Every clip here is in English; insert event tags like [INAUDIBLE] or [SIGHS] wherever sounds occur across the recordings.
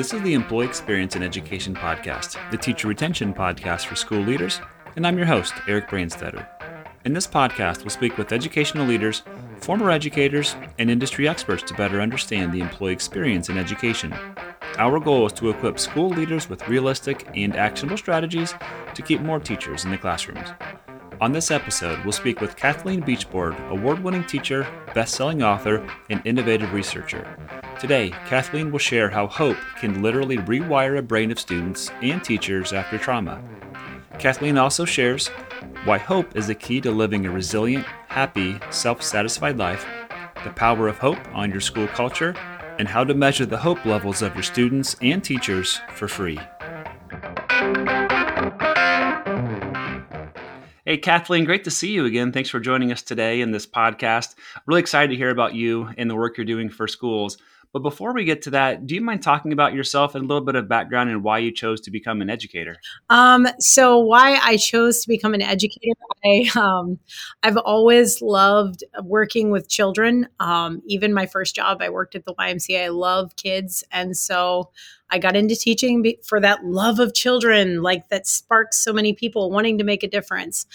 This is the Employee Experience in Education podcast, the teacher retention podcast for school leaders, and I'm your host, Eric Brainstetter. In this podcast, we'll speak with educational leaders, former educators, and industry experts to better understand the employee experience in education. Our goal is to equip school leaders with realistic and actionable strategies to keep more teachers in the classrooms. On this episode, we'll speak with Cathleen Beachboard, award winning teacher, best selling author, and innovative researcher. Today, Cathleen will share how hope can literally rewire a brain of students and teachers after trauma. Kathleen also shares why hope is the key to living a resilient, happy, self satisfied life, the power of hope on your school culture, and how to measure the hope levels of your students and teachers for free. Hey, Cathleen, great to see you again. Thanks for joining us today in this podcast. Really excited to hear about you and the work you're doing for schools. But before we get to that, do you mind talking about yourself and a little bit of background and why you chose to become an educator? Um, so why I chose to become an educator, I um, I've always loved working with children. Um, even my first job, I worked at the YMCA. I love kids, and so I got into teaching for that love of children, like that sparks so many people wanting to make a difference.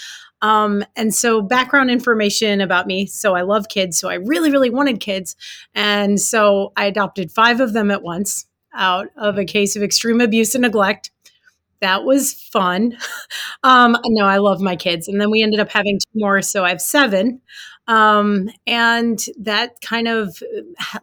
Um, and so, background information about me. So, I love kids. So, I really, really wanted kids. And so, I adopted five of them at once out of a case of extreme abuse and neglect. That was fun. [LAUGHS] um, no, I love my kids. And then we ended up having two more. So, I have seven. Um, and that kind of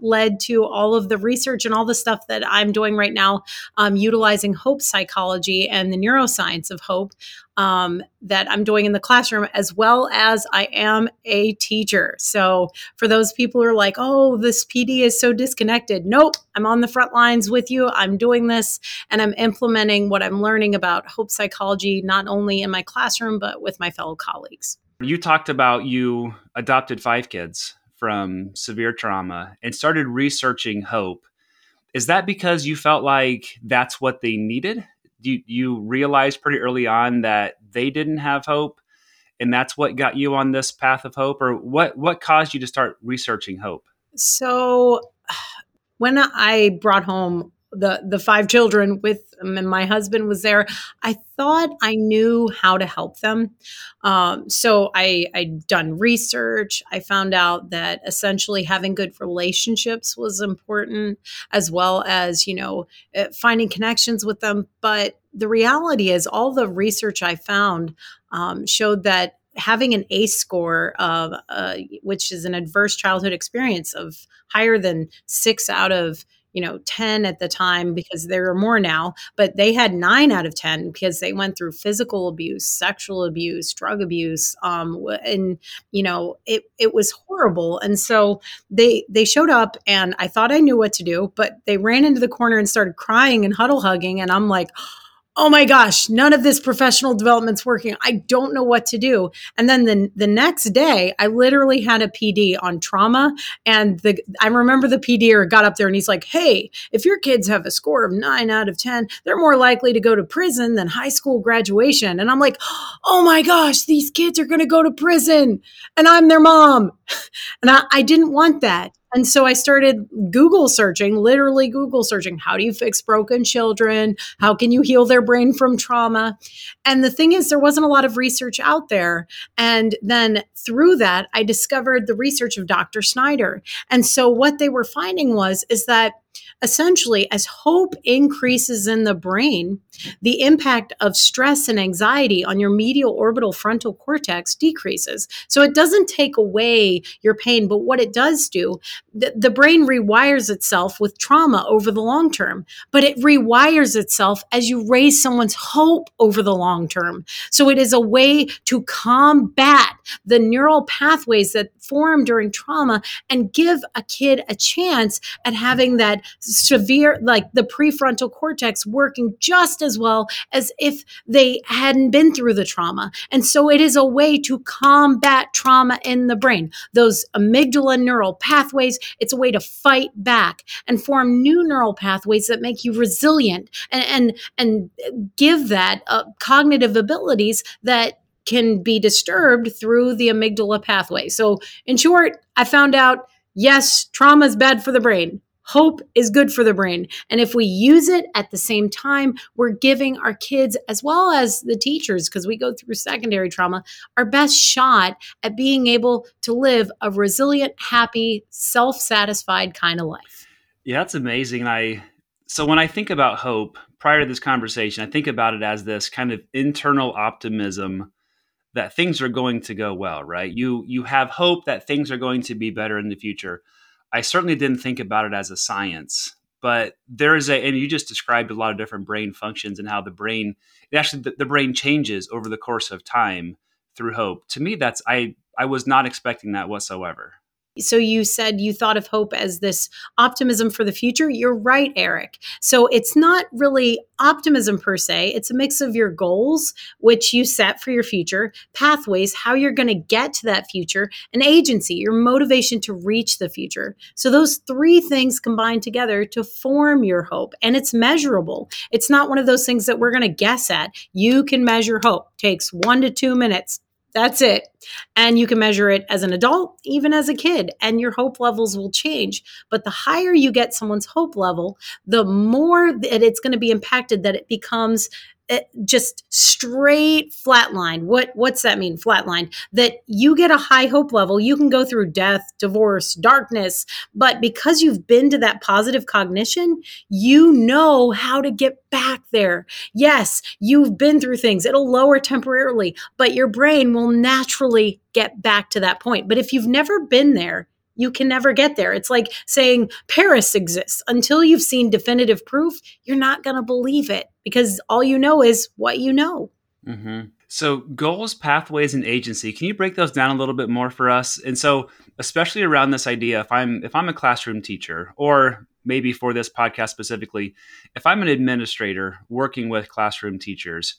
led to all of the research and all the stuff that I'm doing right now, um, utilizing hope psychology and the neuroscience of hope um, that I'm doing in the classroom, as well as I am a teacher. So, for those people who are like, oh, this PD is so disconnected, nope, I'm on the front lines with you. I'm doing this and I'm implementing what I'm learning about hope psychology, not only in my classroom, but with my fellow colleagues. You talked about you adopted five kids from severe trauma and started researching hope. Is that because you felt like that's what they needed? You, you realized pretty early on that they didn't have hope and that's what got you on this path of hope or what what caused you to start researching hope so [SIGHS] when i brought home the the five children with them, and my husband was there. I thought i knew how to help them. Um, so i i'd done research. I found out that essentially having good relationships was important as well as you know eh, finding connections with them. But the reality is all the research i found um, showed that having an ACE score of, uh, which is an adverse childhood experience of higher than six out of you know 10 at the time because there are more now but they had 9 out of 10 because they went through physical abuse sexual abuse drug abuse um, and you know it it was horrible. And so they they showed up and i thought i knew what to do but they ran into the corner and started crying and huddle hugging and i'm like oh my gosh, none of this professional development's working. I don't know what to do. And then the, the next day, I literally had a PD on trauma. And the I remember the PDer got up there and he's like, hey, if your kids have a score of nine out of 10, they're more likely to go to prison than high school graduation. And I'm like, oh my gosh, these kids are going to go to prison. And I'm their mom. [LAUGHS] And I, I didn't want that. And so I started Google searching, literally Google searching, how do you fix broken children? How can you heal their brain from trauma? And the thing is, there wasn't a lot of research out there. And then through that, I discovered the research of Dr. Snyder. And so what they were finding was, is that essentially, as hope increases in the brain, the impact of stress and anxiety on your medial orbital frontal cortex decreases. So it doesn't take away your pain, but what it does do, the, the brain rewires itself with trauma over the long term, but it rewires itself as you raise someone's hope over the long term. So it is a way to combat the neural pathways that form during trauma and give a kid a chance at having that severe, like the prefrontal cortex working just as well as if they hadn't been through the trauma. And so it is a way to combat trauma in the brain. Those amygdala neural pathways, it's a way to fight back and form new neural pathways that make you resilient and, and, and give that uh, cognitive abilities that can be disturbed through the amygdala pathway. So, in short, I found out yes, trauma is bad for the brain Hope is good for the brain. And if we use it at the same time, we're giving our kids, as well as the teachers, because we go through secondary trauma, our best shot at being able to live a resilient, happy, self satisfied kind of life. Yeah, that's amazing. I so when I think about hope, prior to this conversation, I think about it as this kind of internal optimism that things are going to go well, right? You you have hope that things are going to be better in the future. I certainly didn't think about it as a science, but there is a and you just described a lot of different brain functions and how the brain actually the, the brain changes over the course of time through hope. To me that's I I was not expecting that whatsoever. So you said you thought of hope as this optimism for the future. You're right, Eric. So it's not really optimism per se. It's a mix of your goals, which you set for your future, pathways, how you're going to get to that future, and agency, your motivation to reach the future. So those three things combine together to form your hope. And it's measurable. It's not one of those things that we're going to guess at. You can measure hope. Takes one to two minutes that's it. And you can measure it as an adult, even as a kid, and your hope levels will change. But the higher you get someone's hope level, the more that it's going to be impacted that it becomes Eh, just straight flatline. What what's that mean? Flatline. That you get a high hope level, you can go through death, divorce, darkness, but because you've been to that positive cognition, you know how to get back there. Yes, you've been through things. It'll lower temporarily, but your brain will naturally get back to that point. But if you've never been there, you can never get there. It's like saying Paris exists. Until you've seen definitive proof, you're not going to believe it because all you know is what you know. Mm-hmm. So, goals, pathways, and agency. Can you break those down a little bit more for us? And so, especially around this idea, if I'm if I'm a classroom teacher, or maybe for this podcast specifically, if I'm an administrator working with classroom teachers,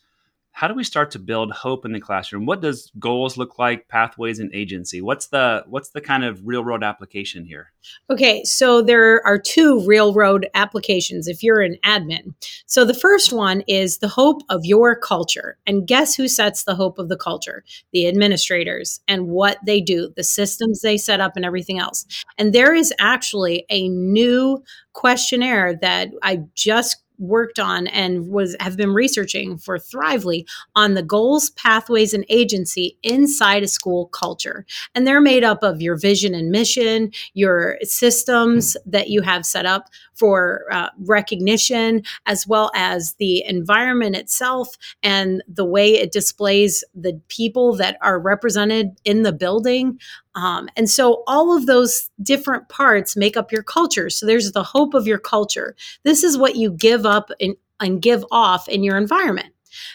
how do we start to build hope in the classroom? What does goals look like pathways and agency? What's the what's the kind of real world application here? Okay so there are two real world applications if you're an admin. So the first one is the hope of your culture. And guess who sets the hope of the culture? The administrators and what they do the systems they set up and everything else. And there is actually a new questionnaire that i just worked on and was have been researching for Thrively on the goals, pathways, and agency inside a school culture. And they're made up of your vision and mission, your systems that you have set up for uh, recognition, as well as the environment itself and the way it displays the people that are represented in the building. Um, and so all of those different parts make up your culture. So there's the hope of your culture. This is what you give up in, and give off in your environment.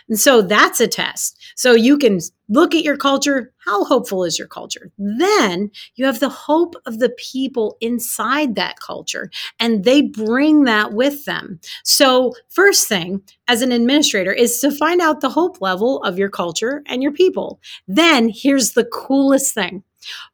And so that's a test. So you can look at your culture. How hopeful is your culture? Then you have the hope of the people inside that culture, and they bring that with them. So, first thing as an administrator is to find out the hope level of your culture and your people. Then here's the coolest thing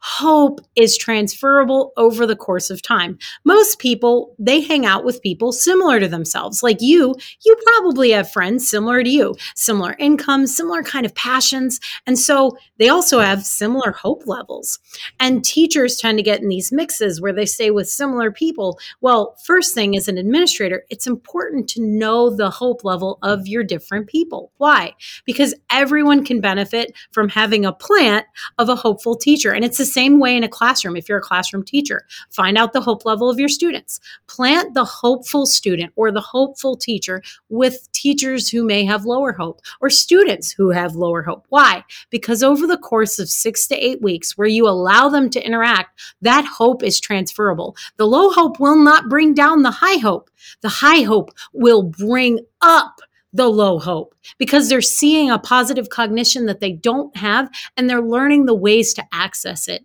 Hope is transferable over the course of time. Most people, they hang out with people similar to themselves. Like you, you probably have friends similar to you, similar incomes, similar kind of passions. And so they also have similar hope levels. And teachers tend to get in these mixes where they stay with similar people. Well, first thing as an administrator, it's important to know the hope level of your different people. Why? Because everyone can benefit from having a plant of a hopeful teacher. And it's the same way in a classroom. If you're a classroom teacher, find out the hope level of your students. Plant the hopeful student or the hopeful teacher with teachers who may have lower hope or students who have lower hope. Why? Because over the course of six to eight weeks, where you allow them to interact, that hope is transferable. The low hope will not bring down the high hope. The high hope will bring up the low hope because they're seeing a positive cognition that they don't have and they're learning the ways to access it.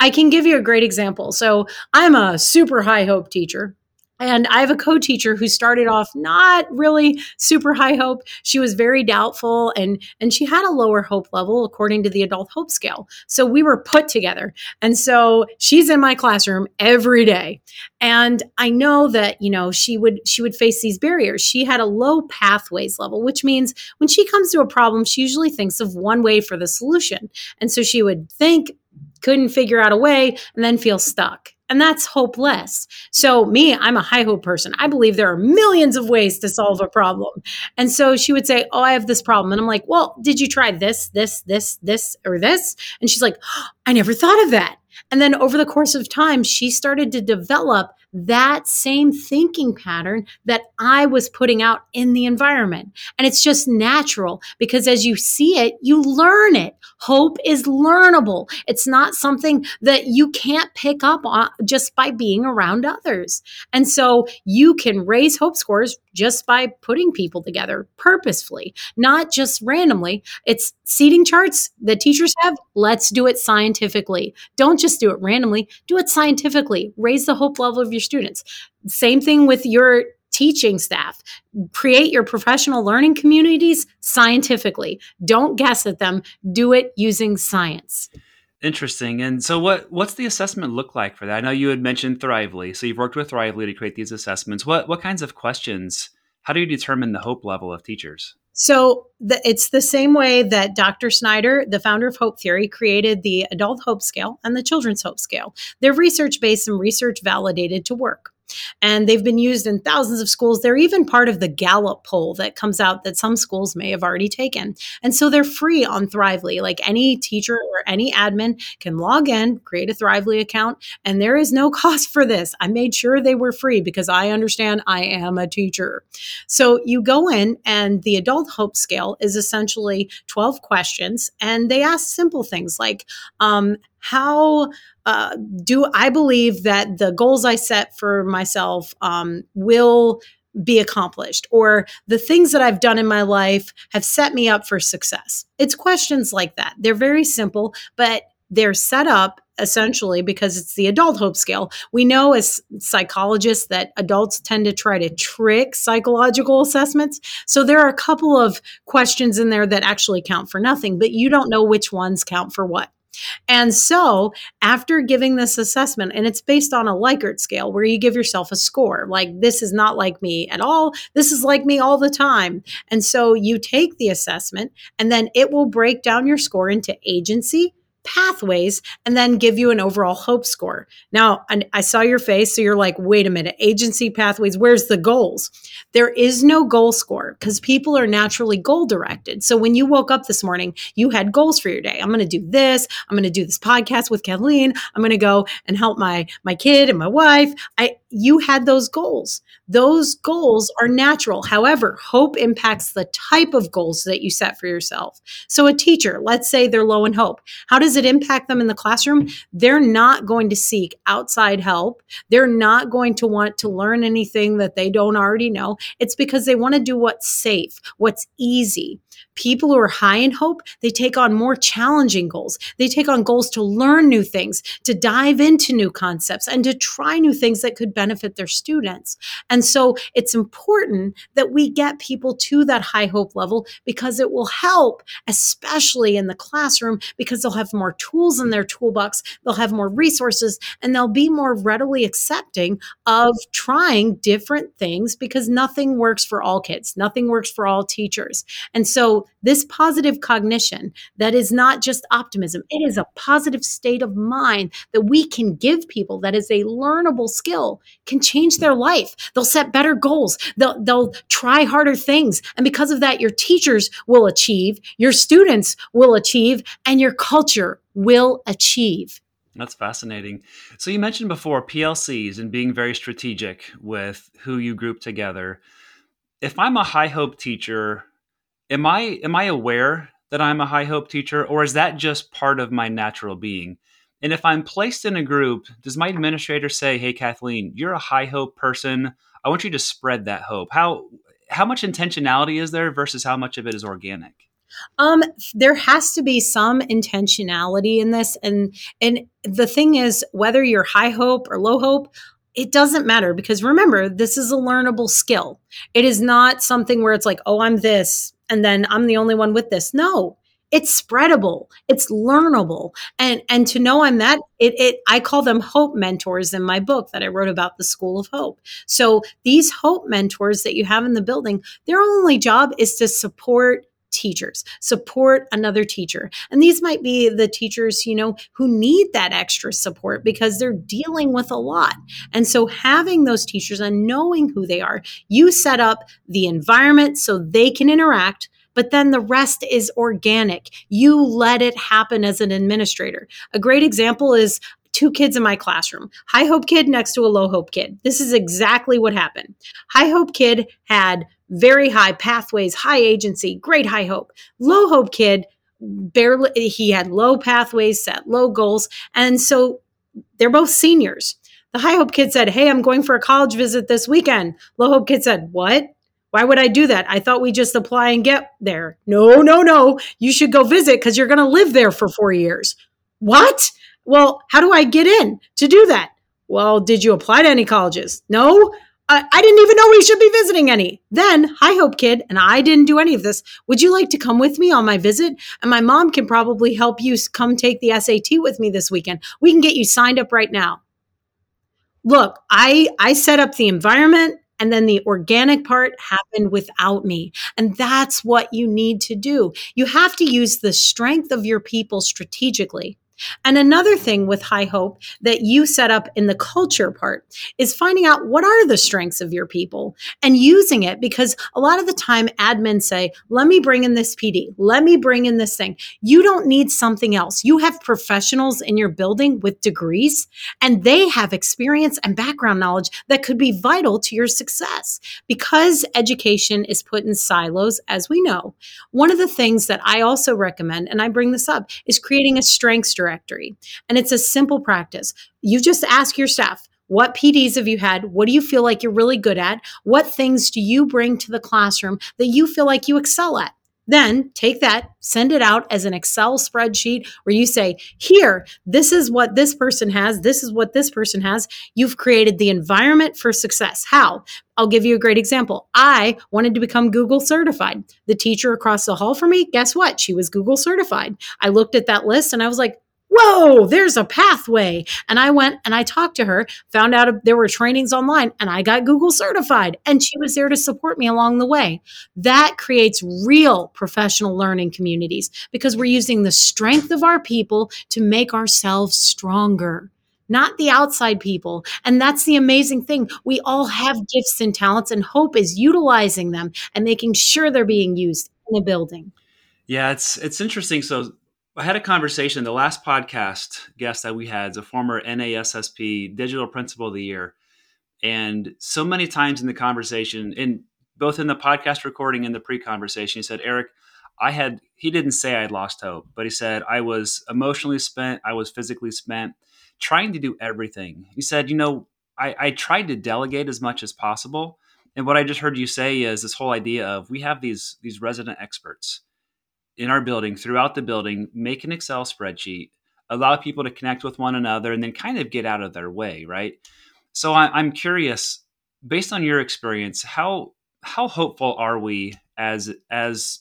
I can give you a great example. So, I'm a super high hope teacher. And I have a co teacher who started off not really super high hope. She was very doubtful and, and she had a lower hope level according to the adult hope scale. So we were put together. And so she's in my classroom every day. And I know that, you know, she would she would face these barriers. She had a low pathways level, which means when she comes to a problem, she usually thinks of one way for the solution. And so she would think, couldn't figure out a way, and then feel stuck. And that's hopeless. So, me, I'm a high hope person. I believe there are millions of ways to solve a problem. And so she would say, Oh, I have this problem. And I'm like, Well, did you try this, this, this, this, or this? And she's like, oh, I never thought of that. And then over the course of time, she started to develop that same thinking pattern that I was putting out in the environment. And it's just natural because as you see it, you learn it. Hope is learnable. It's not something that you can't pick up on just by being around others. And so you can raise hope scores just by putting people together purposefully, not just randomly. It's seating charts that teachers have. Let's do it scientifically. Don't just do it randomly, do it scientifically. Raise the hope level of your students. Same thing with your teaching staff. Create your professional learning communities scientifically. Don't guess at them. Do it using science. Interesting. And so what what's the assessment look like for that? I know you had mentioned Thrively. So you've worked with Thrively to create these assessments. What what kinds of questions? How do you determine the hope level of teachers? So the, it's the same way that Dr. Snyder, the founder of Hope Theory, created the Adult Hope Scale and the Children's Hope Scale. They're research based and research validated to work and they've been used in thousands of schools. They're even part of the Gallup poll that comes out that some schools may have already taken. And so they're free on Thrively. Like any teacher or any admin can log in, create a Thrively account, and there is no [LAUGHS] cost for this. I made sure they were free because I understand I am a teacher. So you go in, and the Adult Hope Scale is essentially 12 questions, and they ask simple things like, um, how uh, do I believe that the goals I set for myself um, will be accomplished or the things that I've done in my life have set me up for success? It's questions like that. They're very simple, but they're set up essentially because it's the adult hope scale. We know as psychologists that adults tend to try to trick psychological assessments. So there are a couple of questions in there that actually count for nothing, but you don't know which ones count for what. And so, after giving this assessment, and it's based on a Likert scale where you give yourself a score, like this is not like me at all, this is like me all the time. And so, you take the assessment, and then it will break down your score into agency, pathways and then give you an overall hope score. Now, I saw your face, so you're like, wait a minute, agency pathways, where's the goals? There is no goal score because people are naturally goal directed. So when you woke up this morning, you had goals for your day. I'm going to do this. I'm going to do this podcast with Cathleen. I'm going to go and help my my kid and my wife. I you had those goals. Those goals are natural. However, hope impacts the type of goals that you set for yourself. So, a teacher, let's say they're low in hope. How does it impact them in the classroom? They're not going to seek outside help. They're not going to want to learn anything that they don't already know. It's because they want to do what's safe, what's easy people who are high in hope, they take on more challenging goals. They take on goals to learn new things, to dive into new concepts, and to try new things that could benefit their students. And so it's important that we get people to that high hope level because it will help, especially in the classroom, because they'll have more tools in their toolbox, they'll have more resources, and they'll be more readily accepting of trying different things because nothing works for all kids, nothing works for all teachers. And so this positive cognition that is not just optimism, it is a positive state of mind that we can give people that is a learnable skill, can change their life. They'll set better goals, they'll, they'll try harder things. And because of that, your teachers will achieve, your students will achieve, and your culture will achieve. That's fascinating. So you mentioned before PLCs and being very strategic with who you group together. If I'm a high hope teacher am I am I aware that I'm a high hope teacher, or is that just part of my natural being? And if I'm placed in a group, does my administrator say, "Hey, Cathleen, you're a high hope person. I want you to spread that hope." How how much intentionality is there versus how much of it is organic? Um, there has to be some intentionality in this, and and the thing is, whether you're high hope or low hope, it doesn't matter because remember, this is a learnable skill. It is not something where it's like, oh, I'm this, and then I'm the only one with this. No, it's spreadable it's learnable and and to know i'm that it, it i call them hope mentors in my book that i wrote about the school of hope so these hope mentors that you have in the building their only job is to support teachers. Support another teacher. And these might be the teachers, you know, who need that extra support because they're dealing with a lot. And so having those teachers and knowing who they are, you set up the environment so they can interact but then the rest is organic. You let it happen as an administrator. A great example is two kids in my classroom. High hope kid next to a low hope kid. This is exactly what happened. High hope kid had very high pathways high agency great high hope. Low hope kid barely he had low pathways set low goals and so they're both seniors. The high hope kid said hey i'm going for a college visit this weekend. Low hope kid said what why would I do that? I thought we just apply and get there. No, no, no. You should go visit because you're going to live there for four years. What? Well, how do I get in to do that? Well, did you apply to any colleges? No. I, I didn't even know we should be visiting any. Then, High Hope Kid, and I didn't do any of this. Would you like to come with me on my visit? And my mom can probably help you come take the SAT with me this weekend. We can get you signed up right now. Look, I I set up the environment and then the organic part happened without me. And that's what you need to do. You have to use the strength of your people strategically and another thing with High Hope that you set up in the culture part is finding out what are the strengths of your people and using it because a lot of the time admins say, let me bring in this PD, let me bring in this thing. You don't need something else. You have professionals in your building with degrees and they have experience and background knowledge that could be vital to your success. Because education is put in silos, as we know, one of the things that I also recommend, and I bring this up, is creating a strengths directory. And it's a simple practice. You just ask your staff, what PDs have you had? What do you feel like you're really good at? What things do you bring to the classroom that you feel like you excel at? Then take that, send it out as an Excel spreadsheet where you say, Here, this is what this person has. This is what this person has. You've created the environment for success. How? I'll give you a great example. I wanted to become Google certified. The teacher across the hall from me, guess what? She was Google certified. I looked at that list and I was like, whoa, there's a pathway. And I went and I talked to her, found out there were trainings online, and I got Google certified. And she was there to support me along the way. That creates real professional learning communities because we're using the strength of our people to make ourselves stronger. Not the outside people. And that's the amazing thing. We all have gifts and talents, and hope is utilizing them and making sure they're being used in a building. Yeah, it's it's interesting. So I had a conversation. The last podcast guest that we had is a former NASSP Digital Principal of the Year, and so many times in the conversation, in both in the podcast recording and the pre-conversation, he said, "Eric, I had." He didn't say I had lost hope, but he said I was emotionally spent. I was physically spent, trying to do everything. He said, "You know, I, I tried to delegate as much as possible." And what I just heard you say is this whole idea of we have these these resident experts in our building, throughout the building, make an Excel spreadsheet, allow people to connect with one another, and then kind of get out of their way, right? So I, am curious, based on your experience, how how hopeful are we as as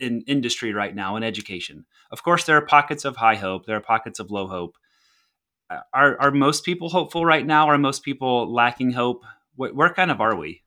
in industry right now in education? Of course, there are pockets of high hope, there are pockets of low hope. Are are most people hopeful right now? Are most people lacking hope? Where, where kind of are we?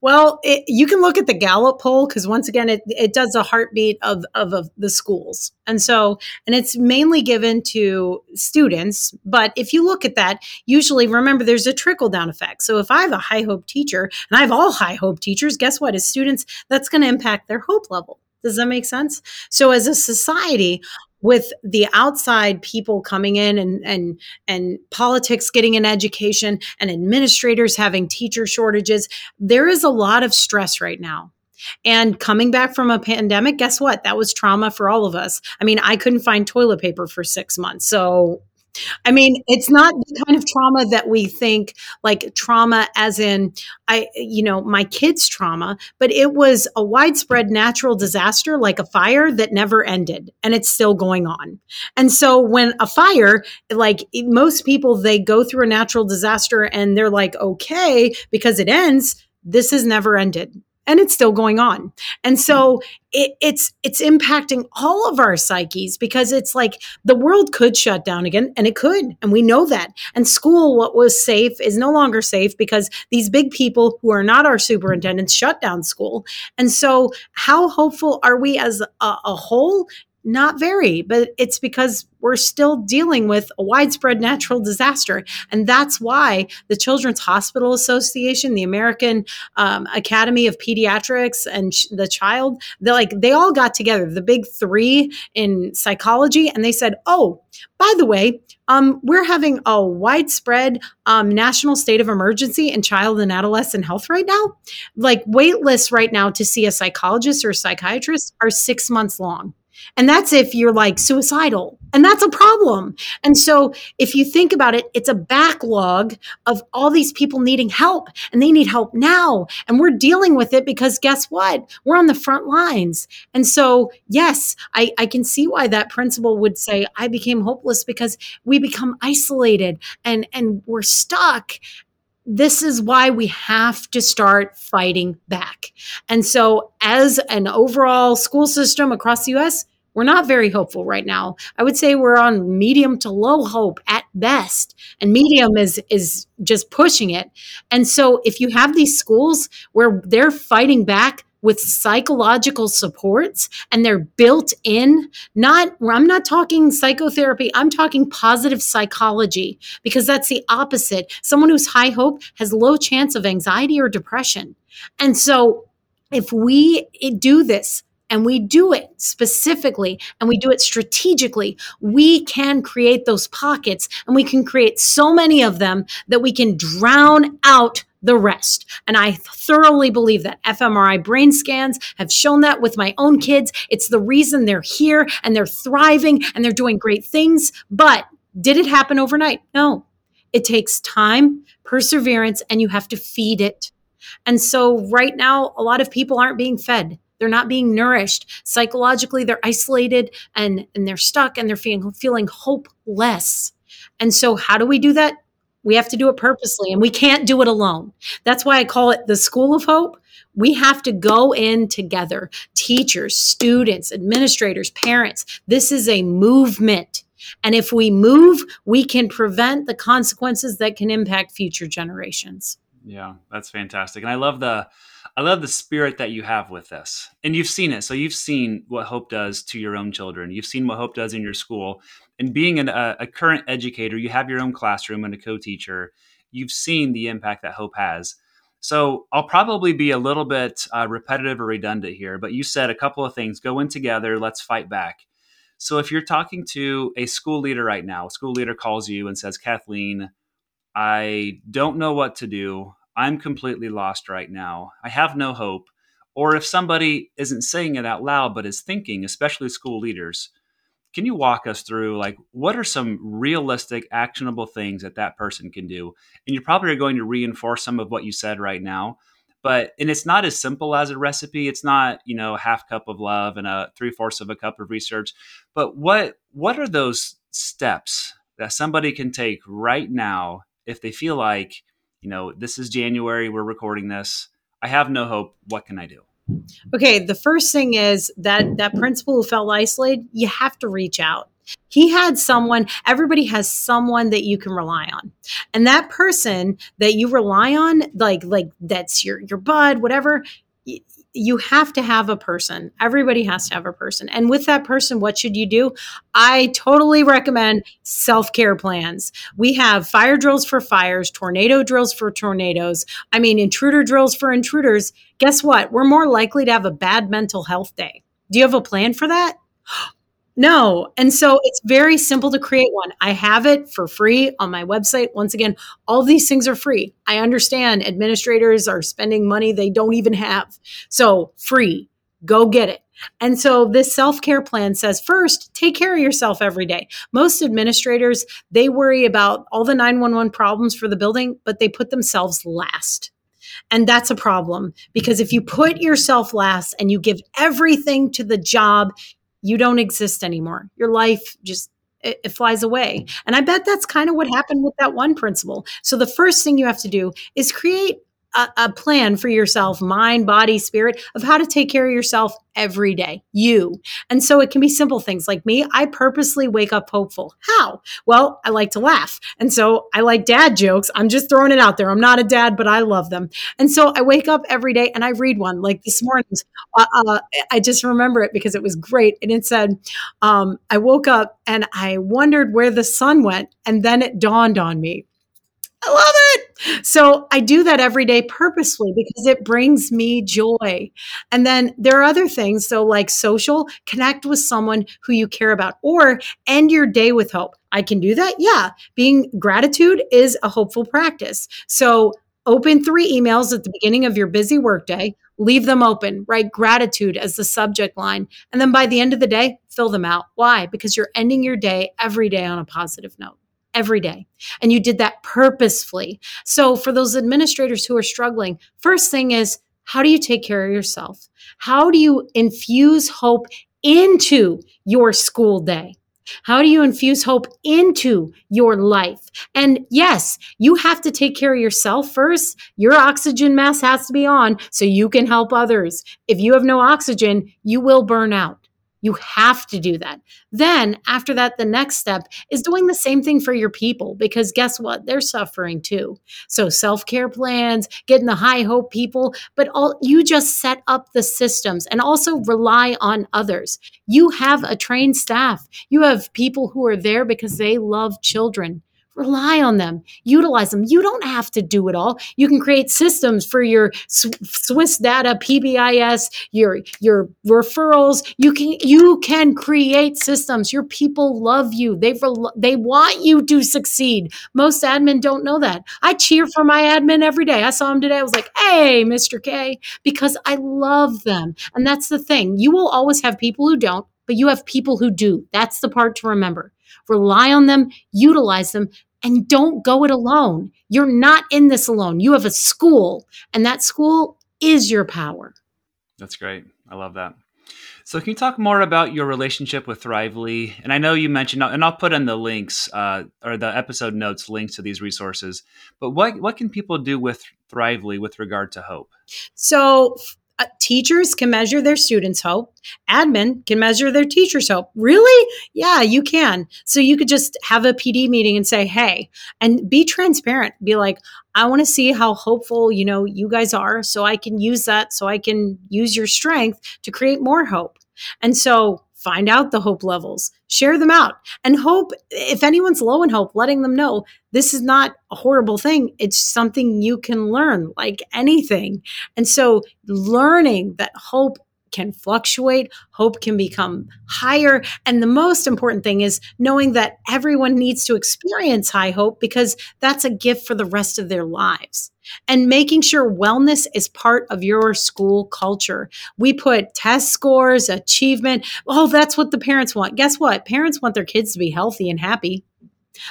Well, it, you can look at the Gallup poll because once again, it, it does a heartbeat of, of, of the schools. And so, and it's mainly given to students. But if you look at that, usually remember there's a trickle down effect. So if I have a high hope teacher and I have all high hope teachers, guess what? As students, that's going to impact their hope level. Does that make sense? So as a society, with the outside people coming in and and and politics getting an education and administrators having teacher shortages there is a lot of stress right now. And coming back from a pandemic guess what? That was trauma for all of us. I mean i couldn't find toilet paper for 6 months so I mean, it's not the kind of trauma that we think like trauma as in I you know, my kids trauma, but it was a widespread natural disaster like a fire that never ended and it's still going on. And so when a fire like most people they go through a natural disaster and they're like okay because it ends, this has never ended and it's still going on. And so hmm. it, it's it's impacting all of our psyches because it's like the world could shut down again, and it could, and we know that. And school, what was safe, is no longer safe because these big people who are not our superintendents shut down school. And so, how hopeful are we as a, a whole? Not very, but it's because we're still dealing with a widespread natural disaster. And that's why the Children's Hospital Association, the American um, Academy of Pediatrics, and ch- the Child, they like they all got together, the big three in psychology, and they said, "Oh, by the way, um, we're having a widespread um, national state of emergency in child and adolescent health right now. Like wait lists right now to see a psychologist or a psychiatrist are six months long." And that's if you're like suicidal. And that's a problem. And so if you think about it, it's a backlog of all these people needing help and they need help now. And we're dealing with it because guess what? We're on the front lines. And so, yes, I, I can see why that principal would say, I became hopeless because we become isolated and, and we're stuck this is why we have to start fighting back. And so, as an overall school system across the US, we're not very hopeful right now. I would say we're on medium to low hope at best. And medium is is just pushing it. And so if you have these schools where they're fighting back with psychological supports and they're built in not i'm not talking psychotherapy i'm talking positive psychology because that's the opposite someone who's high hope has low chance of anxiety or depression and so if we eh, do this and we do it specifically and we do it strategically, we can create those pockets and we can create so many of them that we can drown out the rest. And I thoroughly believe that fMRI brain scans have shown that with my own kids. It's the reason they're here and they're thriving and they're doing great things. But did it happen overnight? No. It takes time, perseverance, and you have to feed it. And so, right now, a lot of people aren't being fed. They're not being nourished. Psychologically, they're isolated and, and they're stuck and they're feeling, feeling hopeless. And so, how do we do that? We have to do it purposely and we can't do it alone. That's why I call it the School of Hope. We have to go in together teachers, students, administrators, parents. This is a movement. And if we move, we can prevent the consequences that can impact future generations. Yeah, that's fantastic. And I love the I love the spirit that you have with this. And you've seen it. So you've seen what Hope does to your own children. You've seen what Hope does in your school. And being an, a, a current educator, you have your own classroom and a co teacher. You've seen the impact that Hope has. So I'll probably be a little bit uh, repetitive or redundant here, but you said a couple of things go in together, let's fight back. So if you're talking to a school leader right now, a school leader calls you and says, Cathleen, I don't know what to do. I'm completely lost right now. I have no hope. Or if somebody isn't saying it out loud but is thinking, especially school leaders, can you walk us through like what are some realistic actionable things that that person can do? And you're probably going to reinforce some of what you said right now. But and it's not as simple as a recipe. It's not you know a half cup of love and a three fourths of a cup of research. But what what are those steps that somebody can take right now if they feel like you know, this is January, we're recording this. I have no hope. What can I do? Okay, the first thing is that that principal who felt isolated, you have to reach out. He had someone, everybody has someone that you can rely on. And that person that you rely on, like like that's your your bud, whatever, you have to have a person. Everybody has to have a person. And with that person, what should you do? I totally recommend self care plans. We have fire drills for fires, tornado drills for tornadoes. I mean, intruder drills for intruders. Guess what? We're more likely to have a bad mental health day. Do you have a plan for that? No. And so it's very simple to create one. I have it for free on my website. Once again, all these things are free. I understand administrators are spending money they don't even have. So free, go get it. And so this self-care plan says first, take care of yourself every day. Most administrators, they worry about all the 911 problems for the building, but they put themselves last. And that's a problem because if you put yourself last and you give everything to the job, you don't exist anymore. Your life just it, it, flies away. And I bet that's kind of what happened with that one principal. So the first thing you have to do is create a, a, plan for yourself, mind, body, spirit, of how to take care of yourself every day. You. And so it can be simple things like me. I purposely wake up hopeful. How? Well, I like to laugh. And so I like dad jokes. I'm just throwing it out there. I'm not a dad, but I love them. And so I wake up every day and I read one. Like this morning, uh, uh, I just remember it because it was great. And it said, um, I woke up and I wondered where the sun went. And then it dawned on me I love it. So I do that every day purposefully because it brings me joy. And then there are other things. So, like social, connect with someone who you care about or end your day with hope. I can do that. Yeah. Being gratitude is a hopeful practice. So, open three emails at the beginning of your busy workday, leave them open, write gratitude as the subject line. And then by the end of the day, fill them out. Why? Because you're ending your day every day on a positive note every day. And you did that purposefully. So, for those administrators who are struggling, first thing is how do you take care of yourself? How do you infuse hope into your school day? How do you infuse hope into your life? And yes, you have to take care of yourself first. Your oxygen mask has to be on so you can help others. If you have no oxygen, you will burn out. You have to do that. Then, after that, the next step is doing the same thing for your people because guess what? They're suffering too. So, self care plans, getting the high hope people, but all you just set up the systems and also rely on others. You have a trained staff, you have people who are there because they love children rely on them. Utilize them. You don't have to do it all. You can create systems for your SWIS data PBIS your your referrals. You can you can create systems. Your people love you. They they want you to succeed. Most admin don't know that. I cheer for my admin every day. I saw him today. I was like hey mr k because i love them. And that's the thing. You will always have people who don't but you have people who do. That's the part to remember rely on them, utilize them, and don't go it alone. You're not in this alone. You have a school, and that school is your power. That's great. I love that. So, can you talk more about your relationship with Thrively? And I know you mentioned, and I'll put in the links uh, or the episode notes links to these resources. But what what can people do with Thrively with regard to hope? So, uh, teachers can measure their students' hope. Admin can measure their teachers' hope. Really? Yeah, you can. So you could just have a PD meeting and say, "Hey," and be transparent. Be like, "I want to see how hopeful you know you guys are, so I can use that. So I can use your strength to create more hope." And so find out the hope levels, share them out, and hope if anyone's low in hope, letting them know this is not a horrible thing. It's something you can learn, like anything. And so, learning that hope can fluctuate, hope can become higher. And the most important thing is knowing that everyone needs to experience high hope because that's a gift for the rest of their lives. And making sure wellness is part of your school culture. We put test scores, achievement. Oh, that's what the parents want. Guess what? Parents want their kids to be healthy and happy.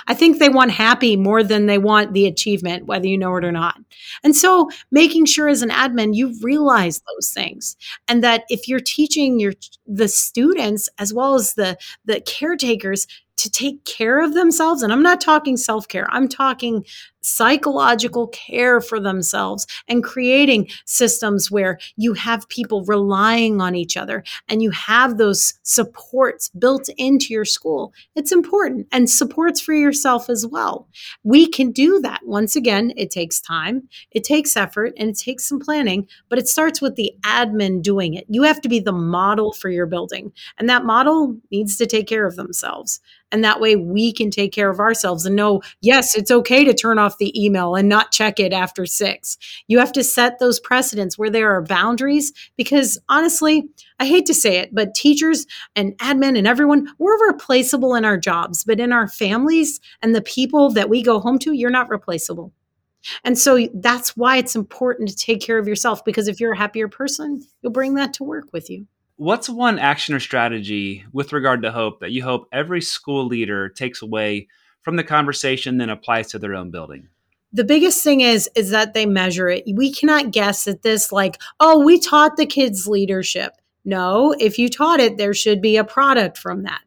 I think they want happy more than they want the achievement, whether you know it or not. And so making sure as an admin you realize those things and that if you're teaching your the students as well as the the caretakers to take care of themselves. And I'm not talking self care, I'm talking psychological care for themselves and creating systems where you have people relying on each other and you have those supports built into your school. It's important and supports for yourself as well. We can do that. Once again, it takes time, it takes effort, and it takes some planning, but it starts with the admin doing it. You have to be the model for your building, and that model needs to take care of themselves. And that way we can take care of ourselves and know, yes, it's okay to turn off the email and not check it after six. You have to set those precedents where there are boundaries because honestly, I hate to say it, but teachers and admin and everyone, we're replaceable in our jobs, but in our families and the people that we go home to, you're not replaceable. And so that's why it's important to take care of yourself because if you're a happier person, you'll bring that to work with you. What's one action or strategy with regard to hope that you hope every school leader takes away from the conversation then applies to their own building? the biggest thing is is that they measure it. We cannot guess at this like, oh, we taught the kids leadership. No, if you taught it, there should be a product from that.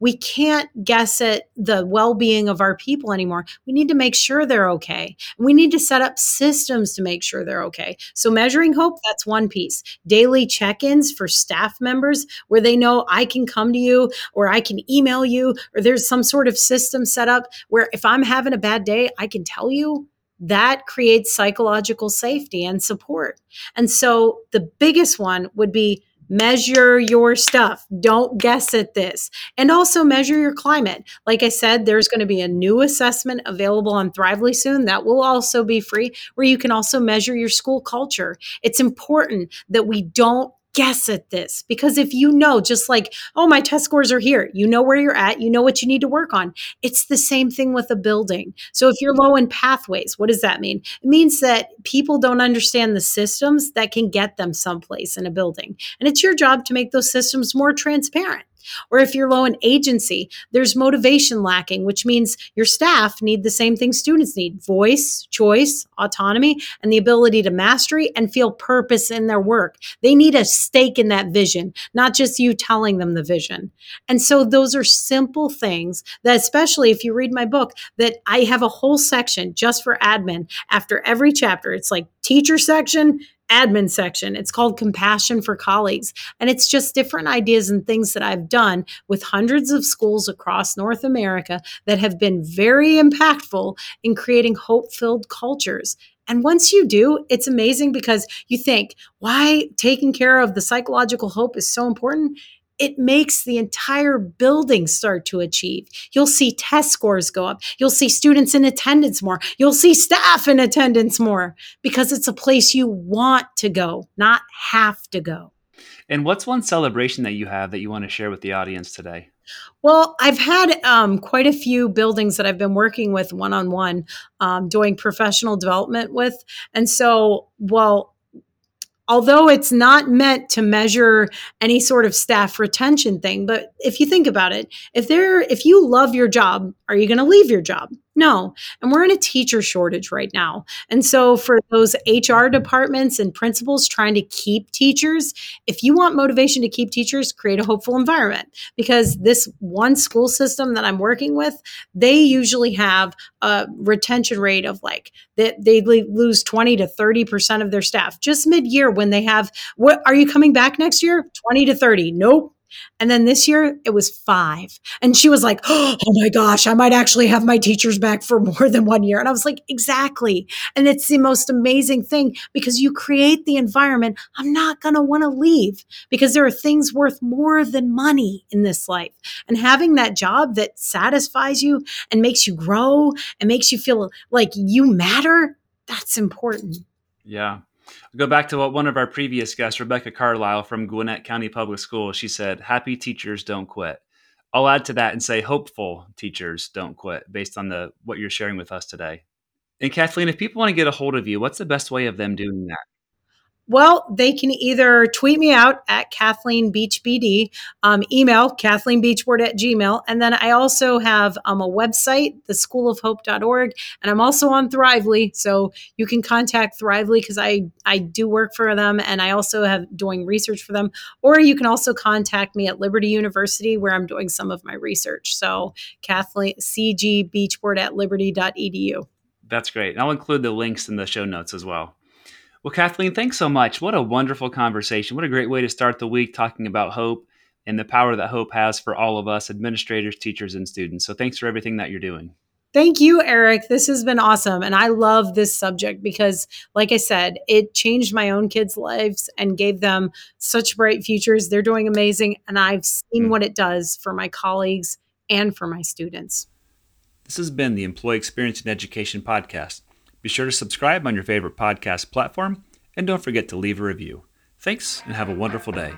We can't guess at the well being of our people anymore. We need to make sure they're okay. We need to set up systems to make sure they're okay. So, measuring hope, that's one piece. Daily check ins for staff members where they know I can come to you or I can email you or there's some sort of system set up where if I'm having a bad day, I can tell you that creates psychological safety and support. And so the biggest one would be measure your stuff. Don't guess at this. And also measure your climate. Like I said, there's going to be a new assessment available on Thrively soon that will also be free, where you can also measure your school culture. It's important that we don't guess at this. Because if you know just like oh my test scores are here you know where you're at you know what you need to work on. It's the same thing with a building. So if you're low in pathways what does that mean? It means that people don't understand the systems that can get them someplace in a building. And it's your job to make those systems more transparent or if you're low in agency, there's motivation lacking, which means your staff need the same thing students need voice, choice, autonomy, and the ability to mastery and feel purpose in their work. They need a stake in that vision, not just you telling them the vision. And so those are simple things that, especially if you read my book, that I have a whole section just for admin after every chapter. It's like teacher section, admin section. It's called Compassion for Colleagues. And it's just different ideas and things that I've done with hundreds of schools across North America that have been very impactful in creating hope filled cultures. And once you do, it's amazing because you think, why taking care of the psychological hope is so important? It makes the entire building start to achieve. You'll see test scores go up. You'll see students in attendance more. You'll see staff in attendance more because it's a place you want to go, not have to go. And what's one celebration that you have that you want to share with the audience today? Well, I've had um, quite a few buildings that I've been working with one on one, doing professional development with. And so, well, although it's not meant to measure any sort of staff retention thing but if you think about it if there if you love your job are you going to leave your job no. And we're in a teacher shortage right now. And so, for those HR departments and principals trying to keep teachers, if you want motivation to keep teachers, create a hopeful environment. Because this one school system that I'm working with, they usually have a retention rate of like that they, they lose 20 to 30% of their staff just mid year when they have, what are you coming back next year? 20 to 30. Nope and then this year it was five. And she was like, [GASPS] oh my gosh, I might actually have my teachers back for [LAUGHS] more than one year. And I was like, exactly. And it's the most amazing thing because you create the environment. I'm not going to want to leave because there are things worth more than money in this life. And having that job that satisfies you and makes you grow and makes you feel like you matter, that's important. Yeah. I'll go back to what one of our previous guests, Rebecca Carlisle from Gwinnett County Public Schools, she said, "Happy teachers don't quit." I'll add to that and say, "Hopeful teachers don't quit," based on the what you're sharing with us today. And Cathleen, if people want to get a hold of you, what's the best way of them doing that? Well, they can either tweet me out at Cathleen Beach BD, um, email Cathleen Beachboard at Gmail, and then I also have um, a website, theschoolofhope.org, and I'm also on Thrively, so you can contact Thrively because I I do work for them, and I also have doing research for them, or you can also contact me at Liberty University where I'm doing some of my research. So Cathleen CG Beachboard at liberty.edu. That's great. I'll include the links in the show notes as well. Well, Cathleen, thanks so much. What a wonderful conversation. What a great way to start the week talking about hope and the power that hope has for all of us, administrators, teachers, and students. So thanks for everything that you're doing. Thank you, Eric. This has been awesome. And I love this subject because, like I said, it changed my own kids' lives and gave them such bright futures. They're doing amazing. And I've seen mm. what it does for my colleagues and for my students. This has been the Employee Experience in Education podcast. Be sure to subscribe on your favorite podcast platform and don't forget to leave a review. Thanks and have a wonderful day.